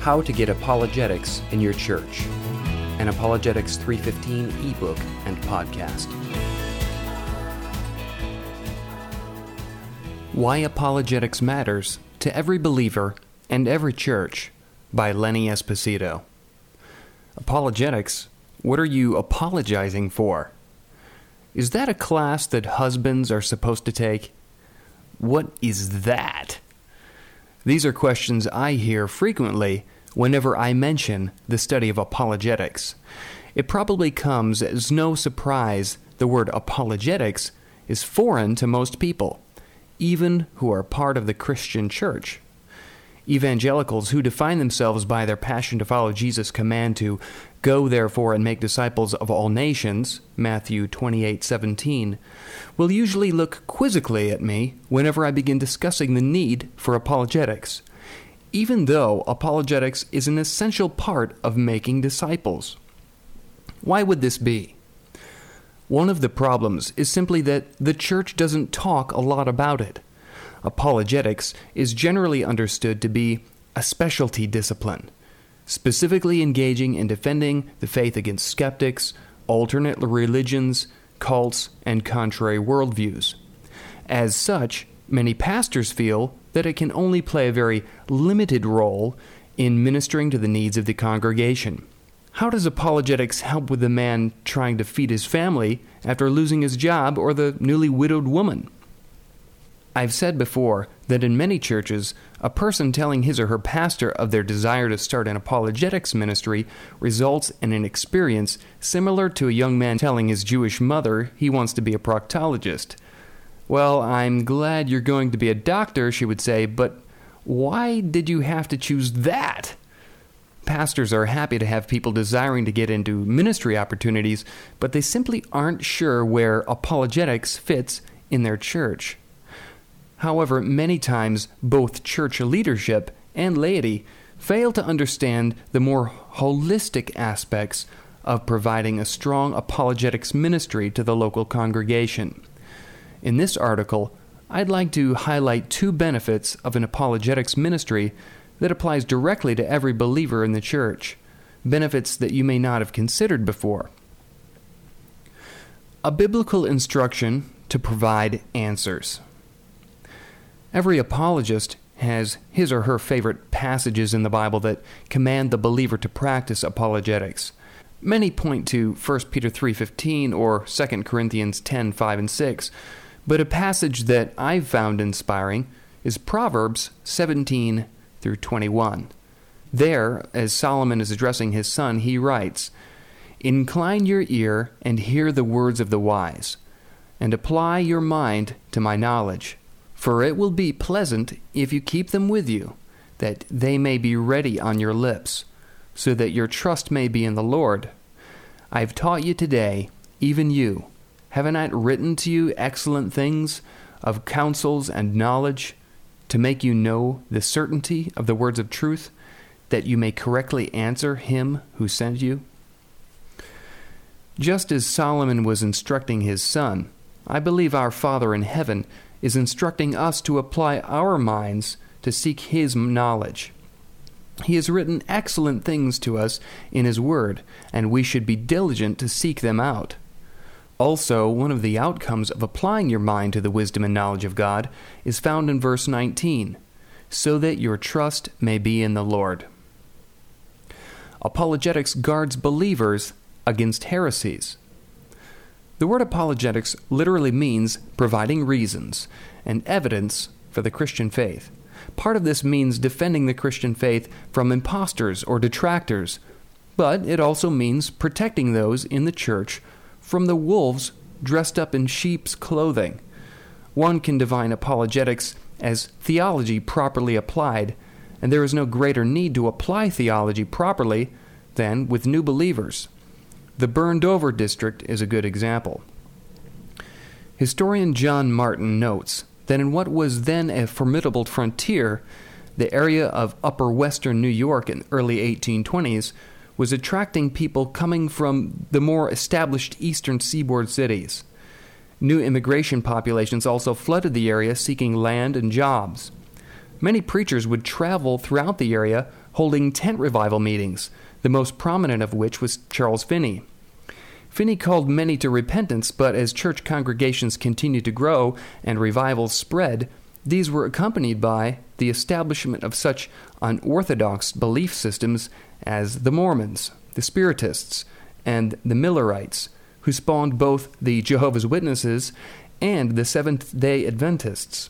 How to Get Apologetics in Your Church, an Apologetics 315 ebook and podcast. Why Apologetics Matters to Every Believer and Every Church by Lenny Esposito. Apologetics? What are you apologizing for? Is that a class that husbands are supposed to take? What is that? These are questions I hear frequently whenever I mention the study of apologetics. It probably comes as no surprise the word apologetics is foreign to most people, even who are part of the Christian church. Evangelicals who define themselves by their passion to follow Jesus' command to go therefore and make disciples of all nations, Matthew 28:17, will usually look quizzically at me whenever I begin discussing the need for apologetics, even though apologetics is an essential part of making disciples. Why would this be? One of the problems is simply that the church doesn't talk a lot about it apologetics is generally understood to be a specialty discipline, specifically engaging in defending the faith against skeptics, alternate religions, cults, and contrary worldviews. As such, many pastors feel that it can only play a very limited role in ministering to the needs of the congregation. How does apologetics help with the man trying to feed his family after losing his job or the newly widowed woman? I've said before that in many churches, a person telling his or her pastor of their desire to start an apologetics ministry results in an experience similar to a young man telling his Jewish mother he wants to be a proctologist. Well, I'm glad you're going to be a doctor, she would say, but why did you have to choose that? Pastors are happy to have people desiring to get into ministry opportunities, but they simply aren't sure where apologetics fits in their church. However, many times both church leadership and laity fail to understand the more holistic aspects of providing a strong apologetics ministry to the local congregation. In this article, I'd like to highlight two benefits of an apologetics ministry that applies directly to every believer in the church, benefits that you may not have considered before. A biblical instruction to provide answers. Every apologist has his or her favorite passages in the Bible that command the believer to practice apologetics. Many point to 1 Peter 3:15 or 2 Corinthians 10:5 and 6, but a passage that I've found inspiring is Proverbs 17 through 21. There, as Solomon is addressing his son, he writes, Incline your ear and hear the words of the wise, and apply your mind to my knowledge. For it will be pleasant if you keep them with you, that they may be ready on your lips, so that your trust may be in the Lord. I have taught you today, even you. haven't I written to you excellent things of counsels and knowledge, to make you know the certainty of the words of truth, that you may correctly answer him who sent you? Just as Solomon was instructing his son, I believe our Father in heaven is instructing us to apply our minds to seek His knowledge. He has written excellent things to us in His Word, and we should be diligent to seek them out. Also, one of the outcomes of applying your mind to the wisdom and knowledge of God is found in verse 19 so that your trust may be in the Lord. Apologetics guards believers against heresies. The word apologetics literally means providing reasons and evidence for the Christian faith. Part of this means defending the Christian faith from impostors or detractors, but it also means protecting those in the church from the wolves dressed up in sheep's clothing. One can define apologetics as theology properly applied, and there is no greater need to apply theology properly than with new believers. The burned over district is a good example. Historian John Martin notes that in what was then a formidable frontier, the area of upper western New York in the early 1820s was attracting people coming from the more established eastern seaboard cities. New immigration populations also flooded the area seeking land and jobs. Many preachers would travel throughout the area holding tent revival meetings, the most prominent of which was Charles Finney. Finney called many to repentance, but as church congregations continued to grow and revivals spread, these were accompanied by the establishment of such unorthodox belief systems as the Mormons, the Spiritists, and the Millerites, who spawned both the Jehovah's Witnesses and the Seventh day Adventists.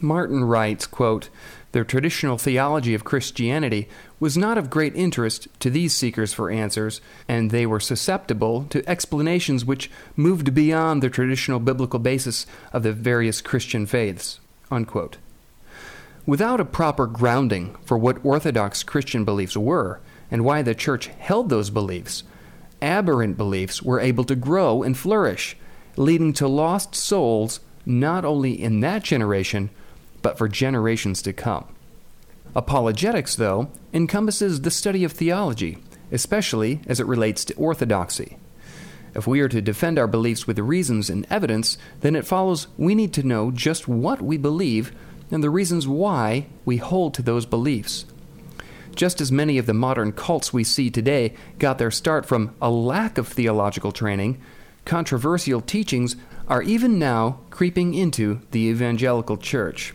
Martin writes, quote, The traditional theology of Christianity was not of great interest to these seekers for answers, and they were susceptible to explanations which moved beyond the traditional biblical basis of the various Christian faiths. Unquote. Without a proper grounding for what Orthodox Christian beliefs were and why the Church held those beliefs, aberrant beliefs were able to grow and flourish, leading to lost souls not only in that generation, but for generations to come. Apologetics, though, encompasses the study of theology, especially as it relates to orthodoxy. If we are to defend our beliefs with reasons and evidence, then it follows we need to know just what we believe and the reasons why we hold to those beliefs. Just as many of the modern cults we see today got their start from a lack of theological training, controversial teachings are even now creeping into the evangelical church.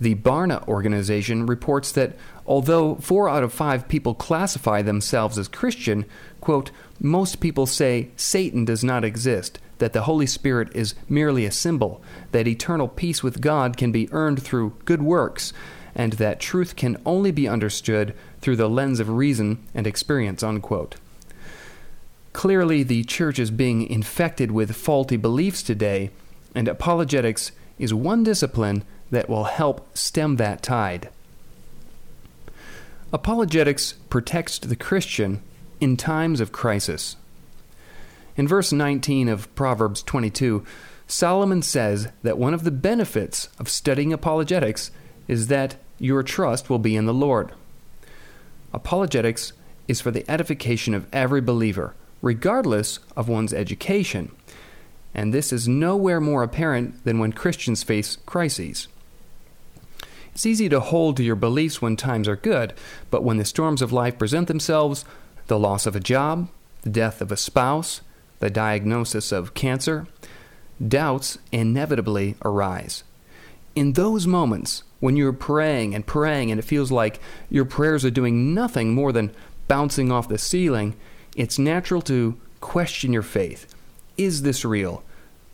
The Barna organization reports that although four out of five people classify themselves as Christian, quote, most people say Satan does not exist, that the Holy Spirit is merely a symbol, that eternal peace with God can be earned through good works, and that truth can only be understood through the lens of reason and experience, unquote. Clearly, the church is being infected with faulty beliefs today, and apologetics is one discipline that will help stem that tide. Apologetics protects the Christian in times of crisis. In verse 19 of Proverbs 22, Solomon says that one of the benefits of studying apologetics is that your trust will be in the Lord. Apologetics is for the edification of every believer, regardless of one's education. And this is nowhere more apparent than when Christians face crises. It's easy to hold to your beliefs when times are good, but when the storms of life present themselves the loss of a job, the death of a spouse, the diagnosis of cancer doubts inevitably arise. In those moments, when you're praying and praying and it feels like your prayers are doing nothing more than bouncing off the ceiling, it's natural to question your faith. Is this real?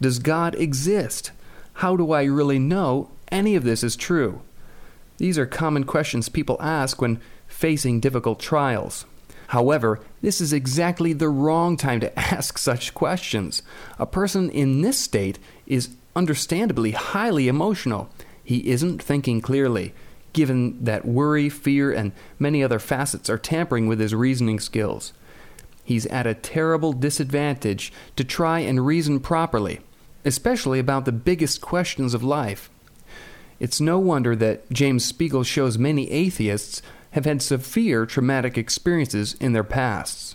Does God exist? How do I really know any of this is true? These are common questions people ask when facing difficult trials. However, this is exactly the wrong time to ask such questions. A person in this state is understandably highly emotional. He isn't thinking clearly, given that worry, fear, and many other facets are tampering with his reasoning skills. He's at a terrible disadvantage to try and reason properly, especially about the biggest questions of life. It's no wonder that James Spiegel shows many atheists have had severe traumatic experiences in their pasts.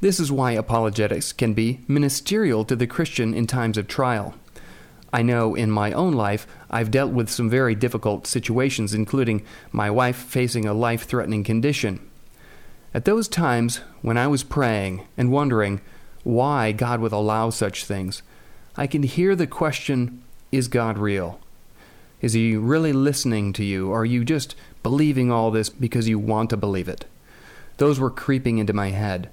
This is why apologetics can be ministerial to the Christian in times of trial. I know in my own life I've dealt with some very difficult situations, including my wife facing a life threatening condition. At those times, when I was praying and wondering why God would allow such things, I can hear the question is God real? Is he really listening to you? Or are you just believing all this because you want to believe it? Those were creeping into my head.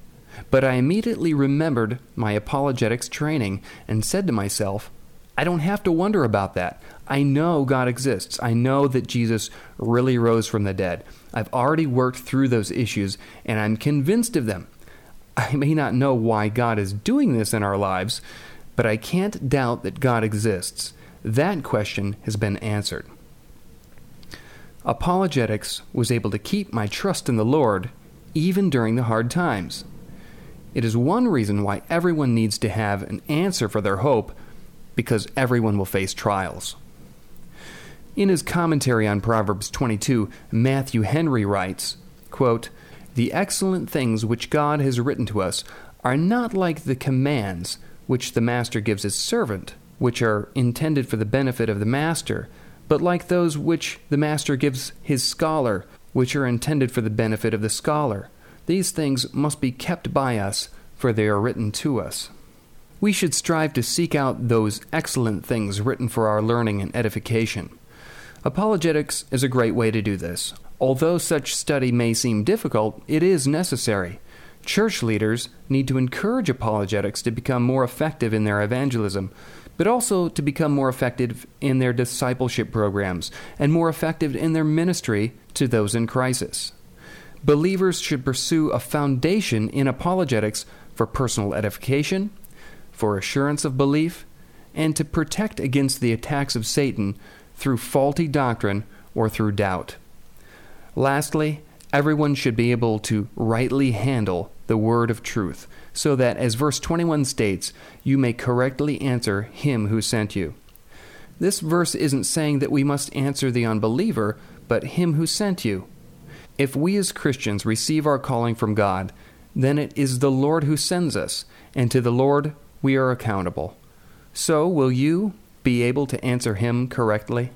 But I immediately remembered my apologetics training and said to myself, I don't have to wonder about that. I know God exists. I know that Jesus really rose from the dead. I've already worked through those issues and I'm convinced of them. I may not know why God is doing this in our lives, but I can't doubt that God exists. That question has been answered. Apologetics was able to keep my trust in the Lord even during the hard times. It is one reason why everyone needs to have an answer for their hope because everyone will face trials. In his commentary on Proverbs 22, Matthew Henry writes, quote, The excellent things which God has written to us are not like the commands which the master gives his servant which are intended for the benefit of the master, but like those which the master gives his scholar, which are intended for the benefit of the scholar. These things must be kept by us, for they are written to us. We should strive to seek out those excellent things written for our learning and edification. Apologetics is a great way to do this. Although such study may seem difficult, it is necessary. Church leaders need to encourage apologetics to become more effective in their evangelism, but also to become more effective in their discipleship programs and more effective in their ministry to those in crisis. Believers should pursue a foundation in apologetics for personal edification, for assurance of belief, and to protect against the attacks of Satan through faulty doctrine or through doubt. Lastly, everyone should be able to rightly handle the word of truth, so that, as verse 21 states, you may correctly answer him who sent you. This verse isn't saying that we must answer the unbeliever, but him who sent you. If we as Christians receive our calling from God, then it is the Lord who sends us, and to the Lord we are accountable. So, will you be able to answer him correctly?